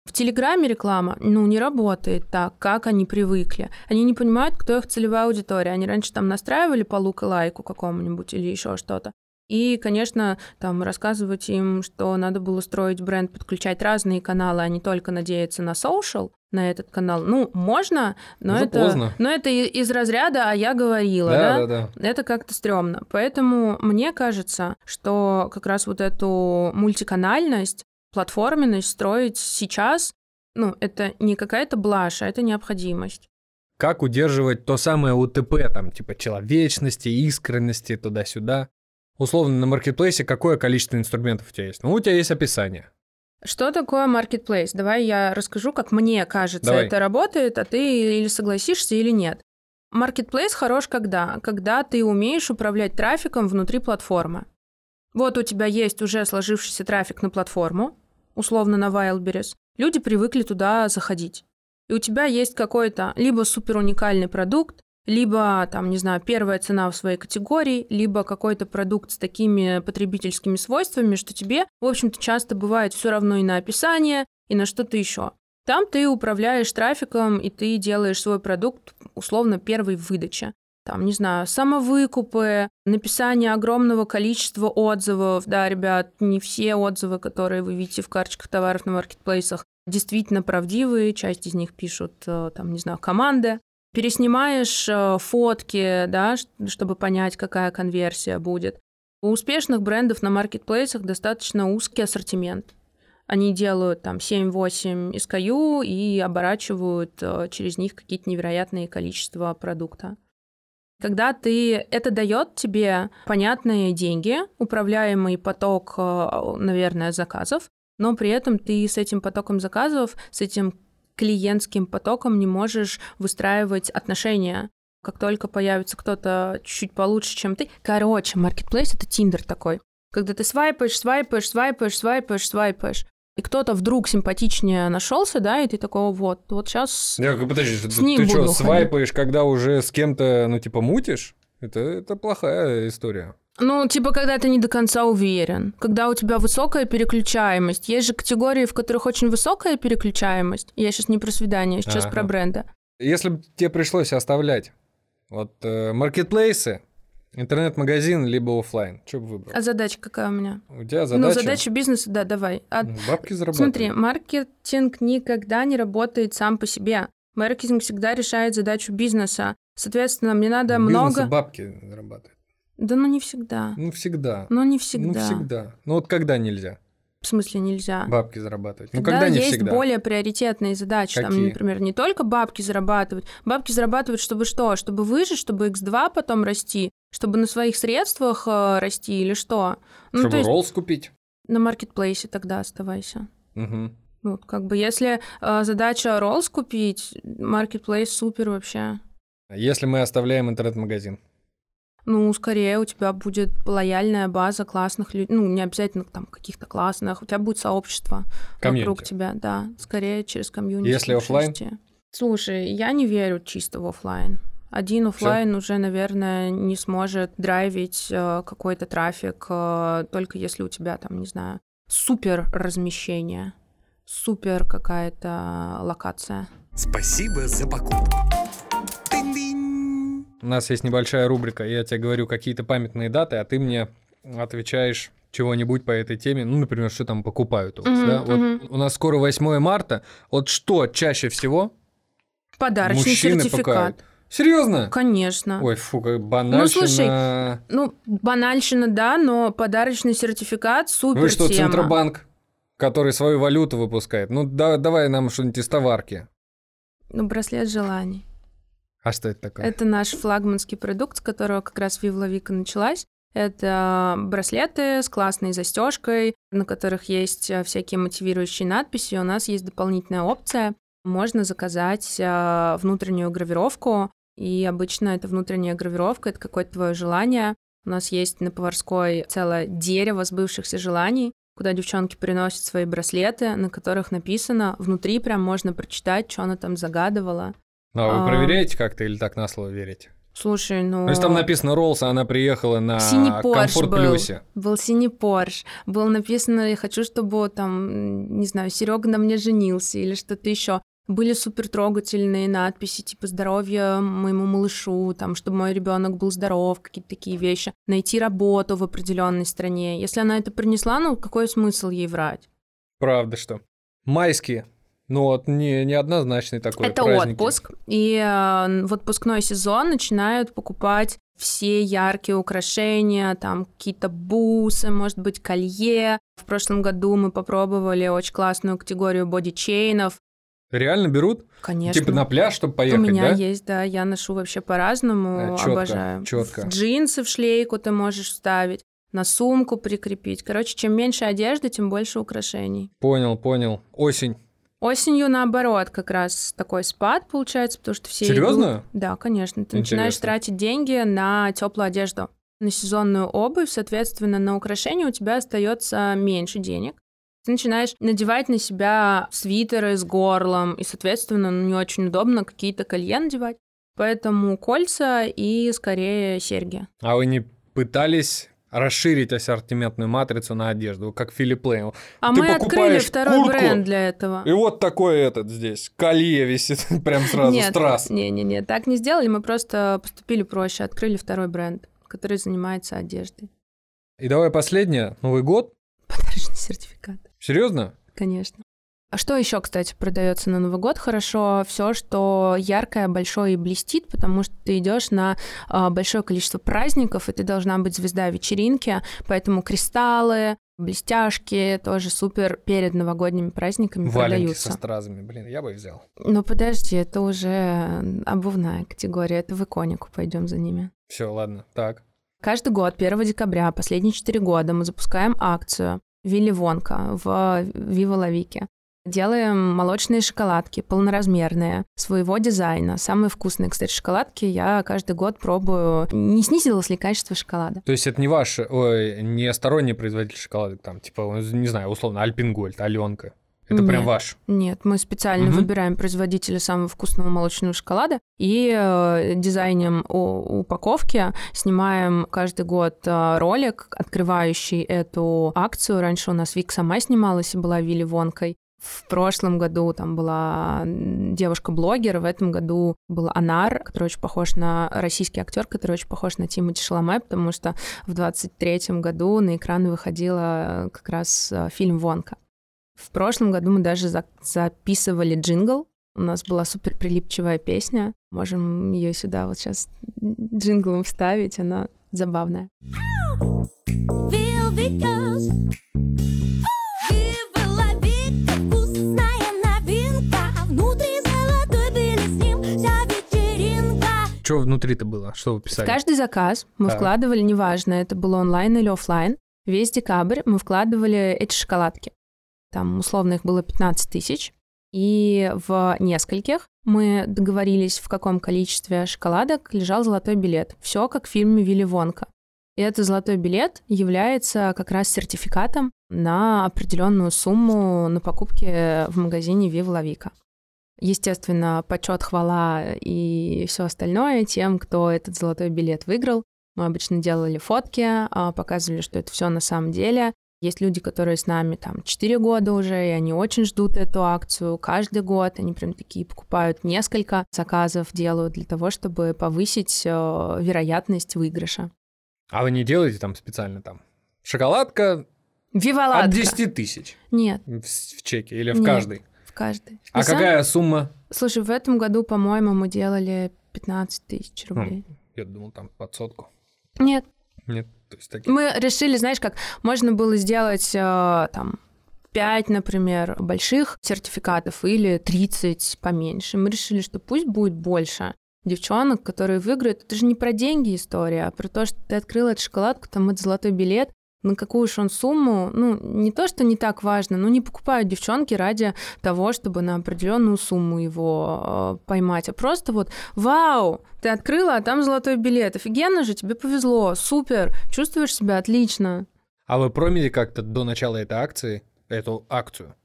В Телеграме реклама, ну, не работает так, как они привыкли. Они не понимают, кто их целевая аудитория. Они раньше там настраивали по лук и лайку какому-нибудь или еще что-то. И, конечно, там рассказывать им, что надо было строить бренд, подключать разные каналы, а не только надеяться на social, на этот канал. Ну, можно, но Уже это, поздно. но это из разряда, а я говорила, да? Да, да, да. Это как-то стрёмно. Поэтому мне кажется, что как раз вот эту мультиканальность, платформенность строить сейчас, ну, это не какая-то блажь, а это необходимость. Как удерживать то самое УТП, там, типа человечности, искренности, туда-сюда. Условно, на маркетплейсе какое количество инструментов у тебя есть? Ну, у тебя есть описание. Что такое marketplace? Давай я расскажу, как мне кажется, Давай. это работает, а ты или согласишься, или нет. Marketplace хорош когда? Когда ты умеешь управлять трафиком внутри платформы. Вот у тебя есть уже сложившийся трафик на платформу, условно на Wildberries. Люди привыкли туда заходить. И у тебя есть какой-то либо супер уникальный продукт, либо, там, не знаю, первая цена в своей категории, либо какой-то продукт с такими потребительскими свойствами, что тебе, в общем-то, часто бывает все равно и на описание, и на что-то еще. Там ты управляешь трафиком, и ты делаешь свой продукт, условно, первой в выдаче. Там, не знаю, самовыкупы, написание огромного количества отзывов. Да, ребят, не все отзывы, которые вы видите в карточках товаров на маркетплейсах, действительно правдивые. Часть из них пишут, э, там, не знаю, команды. Переснимаешь э, фотки, да, чтобы понять, какая конверсия будет. У успешных брендов на маркетплейсах достаточно узкий ассортимент. Они делают там 7-8 SKU и оборачивают э, через них какие-то невероятные количества продукта. Когда ты это дает тебе понятные деньги, управляемый поток, э, наверное, заказов, но при этом ты с этим потоком заказов, с этим клиентским потоком не можешь выстраивать отношения. Как только появится кто-то чуть получше, чем ты. Короче, маркетплейс — это тиндер такой. Когда ты свайпаешь, свайпаешь, свайпаешь, свайпаешь, свайпаешь, и кто-то вдруг симпатичнее нашелся, да, и ты такого вот, вот сейчас... Я, подожди, С ты, ним ты что, буду свайпаешь, когда уже с кем-то, ну, типа, мутишь? Это, это плохая история. Ну, типа, когда ты не до конца уверен, когда у тебя высокая переключаемость. Есть же категории, в которых очень высокая переключаемость. Я сейчас не про свидание, сейчас Ага. про бренды. Если бы тебе пришлось оставлять вот э, маркетплейсы, интернет-магазин, либо оффлайн, что бы выбрал? А задача какая у меня? У тебя задача... Ну, задача бизнеса, да, давай. А, ну, Бабки зарабатывать. смотри, маркетинг никогда не работает сам по себе. Маркетинг всегда решает задачу бизнеса. Соответственно, мне надо В бизнесе много... бабки зарабатывать. Да ну не всегда. Ну, всегда. Ну не всегда. Ну, всегда. Ну, вот когда нельзя В смысле нельзя? бабки зарабатывать? Ну, Когда когда не есть всегда? более приоритетные задачи, там, Какие? например, не только бабки зарабатывать, бабки зарабатывать, чтобы что? Чтобы выжить, чтобы x2 потом расти, чтобы на своих средствах э, расти или что? Ну, Чтобы то есть роллс купить. на маркетплейсе тогда оставайся. Мгм. Ну, Вот, как бы, если э, задача роллс купить, маркетплейс супер вообще. Если мы оставляем интернет-магазин. Ну, скорее у тебя будет лояльная база классных людей, ну, не обязательно там каких-то классных, у тебя будет сообщество Комьюнити. вокруг тебя, да, скорее через комьюнити. Если расти. Слушай, я не верю чисто в оффлайн. Один оффлайн уже, наверное, не сможет драйвить э, какой-то трафик, э, только если у тебя там, не знаю, супер размещение, супер какая-то локация. Спасибо за покупку. У нас есть небольшая рубрика, я тебе говорю какие-то памятные даты, а ты мне отвечаешь чего-нибудь по этой теме, ну, например, что там покупают у вас, Мгм, да? Вот мгм. у нас скоро 8 марта, вот что чаще всего Подарочный мужчины сертификат. покупают? Серьезно? Конечно. Ой, фу, как банальщина. слушай, Ну, банальщина, да, но подарочный сертификат супер Вы что, тема. Центробанк, который свою валюту выпускает? Ну, да, давай нам что-нибудь из товарки. Ну, браслет желаний. А что это такое? Это наш флагманский продукт, с которого как раз Вивла Вика началась. Это браслеты с классной застежкой, на которых есть э, всякие мотивирующие надписи. У нас есть дополнительная опция. Можно заказать э, внутреннюю гравировку, и обычно эта внутренняя гравировка — это какое-то твое желание. У нас есть на поварской целое дерево сбывшихся желаний, куда девчонки приносят свои браслеты, на которых написано, внутри прям можно прочитать, что она там загадывала. Ну, а вы А. проверяете как-то или так на слово верите? Слушай, ну... Ну, если там написано Роллс, а она приехала на Синий Комфорт был. Плюсе. Был синий Порш. Было написано, я хочу, чтобы там, не знаю, Серега на мне женился или что-то еще. Были супер трогательные надписи, типа здоровья моему малышу, там, чтобы мой ребенок был здоров, какие-то такие вещи. Найти работу в определенной стране. Если она это принесла, ну какой смысл ей врать? Правда, что. Майские. Ну вот, не, неоднозначный такой Это праздники. отпуск. И э, в отпускной сезон начинают покупать все яркие украшения, там какие-то бусы, может быть, колье. В прошлом году мы попробовали очень классную категорию бодичейнов. Реально берут? Конечно. Типа на пляж, чтобы поехать, У меня да? есть, да, я ношу вообще по-разному, Э, чётко, обожаю. чётко. В джинсы, в шлейку ты можешь вставить, на сумку прикрепить. Короче, чем меньше одежды, тем больше украшений. Понял, понял. Осень. Осенью, наоборот, как раз такой спад получается, потому что все Серьезно? идут- Да, конечно. Ты начинаешь Интересно. тратить деньги на теплую одежду, на сезонную обувь, соответственно, на украшения у тебя остается меньше денег. Ты начинаешь надевать на себя свитеры с горлом, и, соответственно, ну, не очень удобно какие-то колье надевать. Поэтому кольца и, скорее, серьги. А вы не пытались расширить ассортиментную матрицу на одежду, как Филипп Лейн? А Ты мы открыли второй куртку, бренд для этого. И вот такой этот здесь, колье висит <laughs> прям сразу, Нет, страз. Не-не-не, так не сделали, мы просто поступили проще, открыли второй бренд, который занимается одеждой. И давай последнее, Новый год. Подарочный сертификат, Серьезно? конечно. А что еще, кстати, продается на Новый год? Хорошо, все, что яркое, большое и блестит, потому что ты идешь на а, большое количество праздников, и ты должна быть звезда вечеринки, поэтому кристаллы, блестяшки тоже супер перед новогодними праздниками Валенки продаются. со стразами, блин, я бы взял. Но подожди, это уже обувная категория, это в иконику пойдем за ними. Все, ладно, так. Каждый год, 1 декабря, последние 4 года, мы запускаем акцию Вилли Вонка в Вива Лавике. Делаем молочные шоколадки, полноразмерные, своего дизайна. Самые вкусные, кстати, шоколадки я каждый год пробую. Не снизилось ли качество шоколада? То есть это не ваш, ой, не сторонний производитель шоколадок, там, типа, не знаю, условно, Альпингольд, Аленка. Это прям Нет. ваш. Нет, мы специально Мгм. выбираем производителя самого вкусного молочного шоколада и э, дизайнем упаковки снимаем каждый год э, ролик, открывающий эту акцию. Раньше у нас Вик сама снималась и была Вилли Вонкой. В прошлом году там была девушка-блогер, в этом году был Анар, который очень похож на российский актер, который очень похож на Тимати Шаламай, потому что в 23 году на экран выходила э, как раз э, фильм «Вонка». В прошлом году мы даже за- записывали джингл. У нас была супер прилипчивая песня. Можем ее сюда вот сейчас джинглом вставить, она забавная. Что внутри-то было? Что вы В писали? каждый заказ мы Так. вкладывали, неважно, это было онлайн или оффлайн, весь декабрь мы вкладывали эти шоколадки. Там условно их было 15 тысяч. И в нескольких мы договорились, в каком количестве шоколадок лежал золотой билет. Все как в фильме Вилли Вонка. И этот золотой билет является как раз сертификатом на определенную сумму на покупки в магазине Viva La Vica. Естественно, почет, хвала и все остальное тем, кто этот золотой билет выиграл. Мы обычно делали фотки, а, показывали, что это все на самом деле. Есть люди, которые с нами там 4 года уже, и они очень ждут эту акцию каждый год. Они прям такие покупают несколько заказов, делают для того, чтобы повысить э, вероятность выигрыша. А вы не делаете там специально там? Шоколадка Виваладка! от 10 тысяч Нет, в, в чеке или в Нет. каждый? В каждой. А На самом- какая сумма? Слушай, в этом году, по-моему, мы делали 15 тысяч рублей. Я думал, там под сотку. Нет, Нет, то есть такие. Мы решили, знаешь, как можно было сделать э, там 5, например, больших сертификатов или 30 поменьше. Мы решили, что пусть будет больше. девчонок, которые выиграют. Это же не про деньги история, а про то, что ты открыл эту шоколадку, там это золотой билет, на какую уж он сумму, ну, не то, что не так важно, но не покупают девчонки ради того, чтобы на определенную сумму его э, поймать, а просто вот, вау, ты открыла, а там золотой билет, офигенно же, тебе повезло, супер, чувствуешь себя отлично. А вы промили как-то до начала этой акции, эту акцию?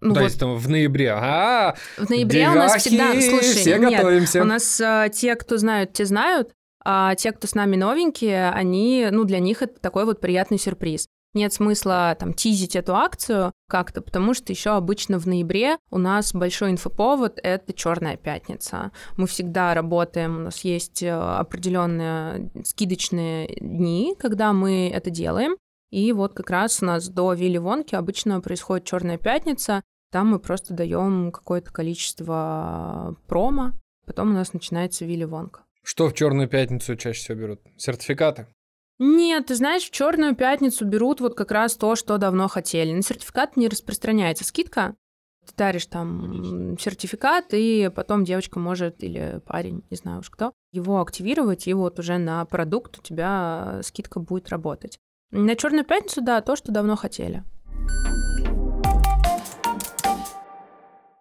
Ну То вот есть там в ноябре. А, в ноябре у нас всегда, девахи, слушай, все нет, готовимся. у нас э, те, кто знают, те знают, а те, кто с нами новенькие, они, ну, для них это такой вот приятный сюрприз. Нет смысла там тизить эту акцию как-то, потому что еще обычно в ноябре у нас большой инфоповод — это Черная пятница. Мы всегда работаем, у нас есть э, определенные скидочные дни, когда мы это делаем. И вот как раз у нас до Вилли Вонки обычно происходит Черная пятница. Там мы просто даем какое-то количество промо, потом у нас начинается Вилли Вонка. Что в черную пятницу чаще всего берут? Сертификаты? Нет, ты знаешь, в черную пятницу берут вот как раз то, что давно хотели. На сертификат не распространяется скидка. Ты даришь там сертификат, и потом девочка может, или парень, не знаю уж кто, его активировать, и вот уже на продукт у тебя скидка будет работать. На черную пятницу, да, то, что давно хотели.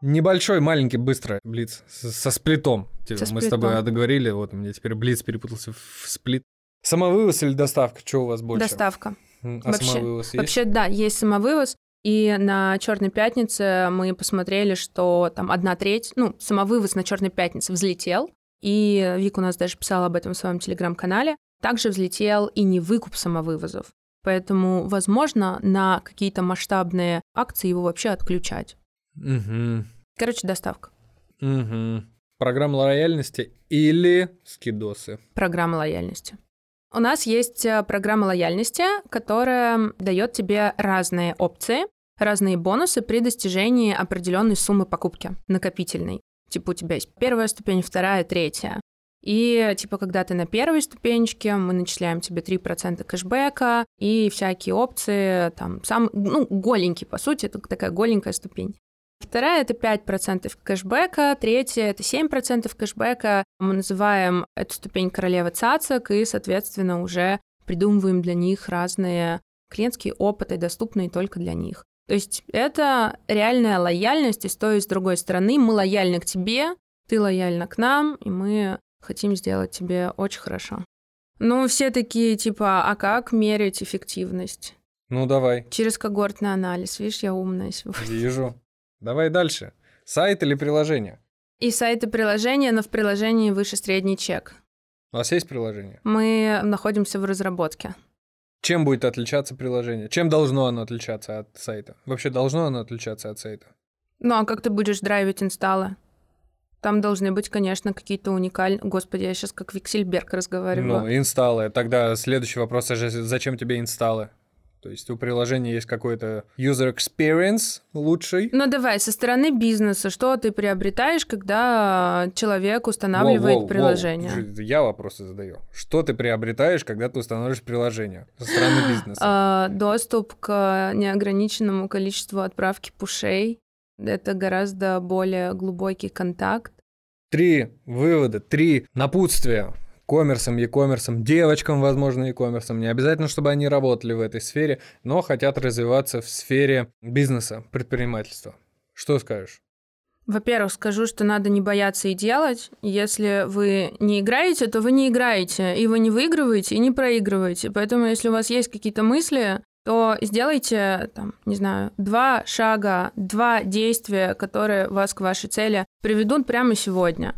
Небольшой, маленький, быстро блиц со сплитом. Типа, Со мы с тобой сплитом. договорили, вот у меня теперь блиц перепутался в сплит. Самовывоз или доставка? Что у вас больше? Доставка. А Вообще- самовывоз есть? Вообще, да, есть самовывоз. И на Черной пятнице мы посмотрели, что там одна треть, ну, самовывоз на Черной пятнице взлетел. И Вика у нас даже писала об этом в своем телеграм-канале. Также взлетел и не выкуп самовывозов. Поэтому, возможно, на какие-то масштабные акции его вообще отключать. Мгм. Короче, доставка. Мгм. Программа лояльности или скидосы? Программа лояльности. У нас есть э, программа лояльности, которая дает тебе разные опции, разные бонусы при достижении определенной суммы покупки накопительной. Типа у тебя есть первая ступень, вторая, третья. И типа когда ты на первой ступенечке, мы начисляем тебе 3% кэшбэка и всякие опции, там, сам, ну, голенький, по сути, это такая голенькая ступень. Вторая — это 5% кэшбэка, третья — это 7% кэшбэка. Мы называем эту ступень королева цацок и, соответственно, уже придумываем для них разные клиентские опыты, доступные только для них. То есть это реальная лояльность, и с той, и с другой стороны мы лояльны к тебе, ты лояльна к нам, и мы хотим сделать тебе очень хорошо. Ну, все такие, типа, а как мерить эффективность? Ну, давай, Через когортный анализ. Видишь, я умная сегодня. вижу. Давай дальше. Сайт или приложение? И сайты приложения, но в приложении выше средний чек. У вас есть приложение? Мы находимся в разработке. Чем будет отличаться приложение? Чем должно оно отличаться от сайта? Вообще должно оно отличаться от сайта? Ну а как ты будешь драйвить инсталлы? Там должны быть, конечно, какие-то уникальные... Господи, я сейчас как Виксельберг разговариваю. Ну, инсталлы. Тогда следующий вопрос, а зачем тебе инсталлы? То есть у приложения есть какой-то user experience лучший. Ну давай, со стороны бизнеса, что ты приобретаешь, когда человек устанавливает Воу, воу, воу. приложение? Я вопросы задаю. Что ты приобретаешь, когда ты устанавливаешь приложение со стороны бизнеса? А, доступ к неограниченному количеству отправки пушей. Это гораздо более глубокий контакт. Три вывода, три напутствия коммерсом, e-коммерсом, девочкам, возможно, e-коммерсом. Не обязательно, чтобы они работали в этой сфере, но хотят развиваться в сфере бизнеса, предпринимательства. Что скажешь? Во-первых, скажу, что надо не бояться и делать. Если вы не играете, то вы не играете, и вы не выигрываете, и не проигрываете. Поэтому, если у вас есть какие-то мысли, то сделайте, там, не знаю, два шага, два действия, которые вас к вашей цели приведут прямо сегодня.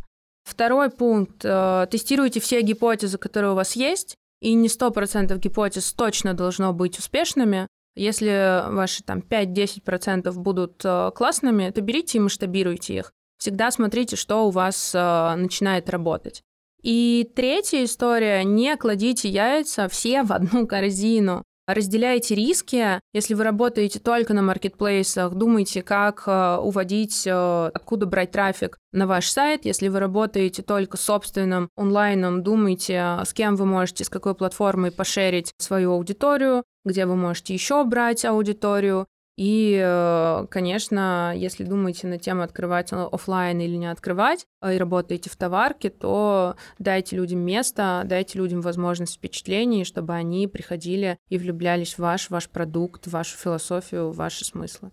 Второй пункт. э, Тестируйте все гипотезы, которые у вас есть, и не 100% гипотез точно должно быть успешными. Если ваши там 5-10% будут э, классными, то берите и масштабируйте их. Всегда смотрите, что у вас э, начинает работать. И третья история. Не кладите яйца все в одну корзину. Разделяйте риски. Если вы работаете только на маркетплейсах, думайте, как э, уводить, э, откуда брать трафик на ваш сайт. Если вы работаете только собственным онлайном, думайте, э, с кем вы можете, с какой платформой пошерить свою аудиторию, где вы можете еще брать аудиторию. И, э, конечно, если думаете на тему открывать офлайн или не открывать, э, и работаете в товарке, то дайте людям место, дайте людям возможность впечатлений, чтобы они приходили и влюблялись в ваш, ваш продукт, в вашу философию, в ваши смыслы.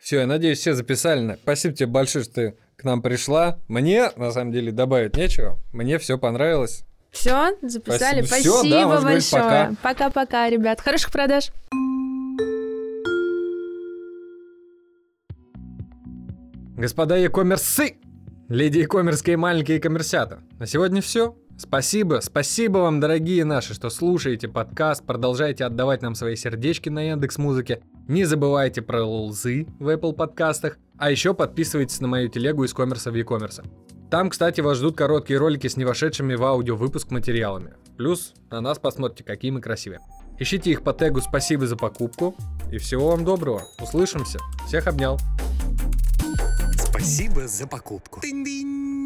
Все, я надеюсь, все записали. Спасибо тебе большое, что ты к нам пришла. Мне, на самом деле, добавить нечего. Мне все понравилось. Все, записали. Спасибо. Спасибо, да, большое. Пока-пока, ребят. Хороших продаж. Господа e-коммерсы, леди и маленькие коммерсята. На сегодня все. Спасибо, спасибо вам, дорогие наши, что слушаете подкаст, продолжайте отдавать нам свои сердечки на Яндекс Музыке. Не забывайте про лзы в Apple подкастах, а еще подписывайтесь на мою телегу из коммерса в e-коммерса. Там, кстати, вас ждут короткие ролики с не в аудио выпуск материалами. Плюс на нас посмотрите, какие мы красивые. Ищите их по тегу «Спасибо за покупку». И всего вам доброго. Услышимся. Всех обнял. Спасибо за покупку. Тынь-дынь.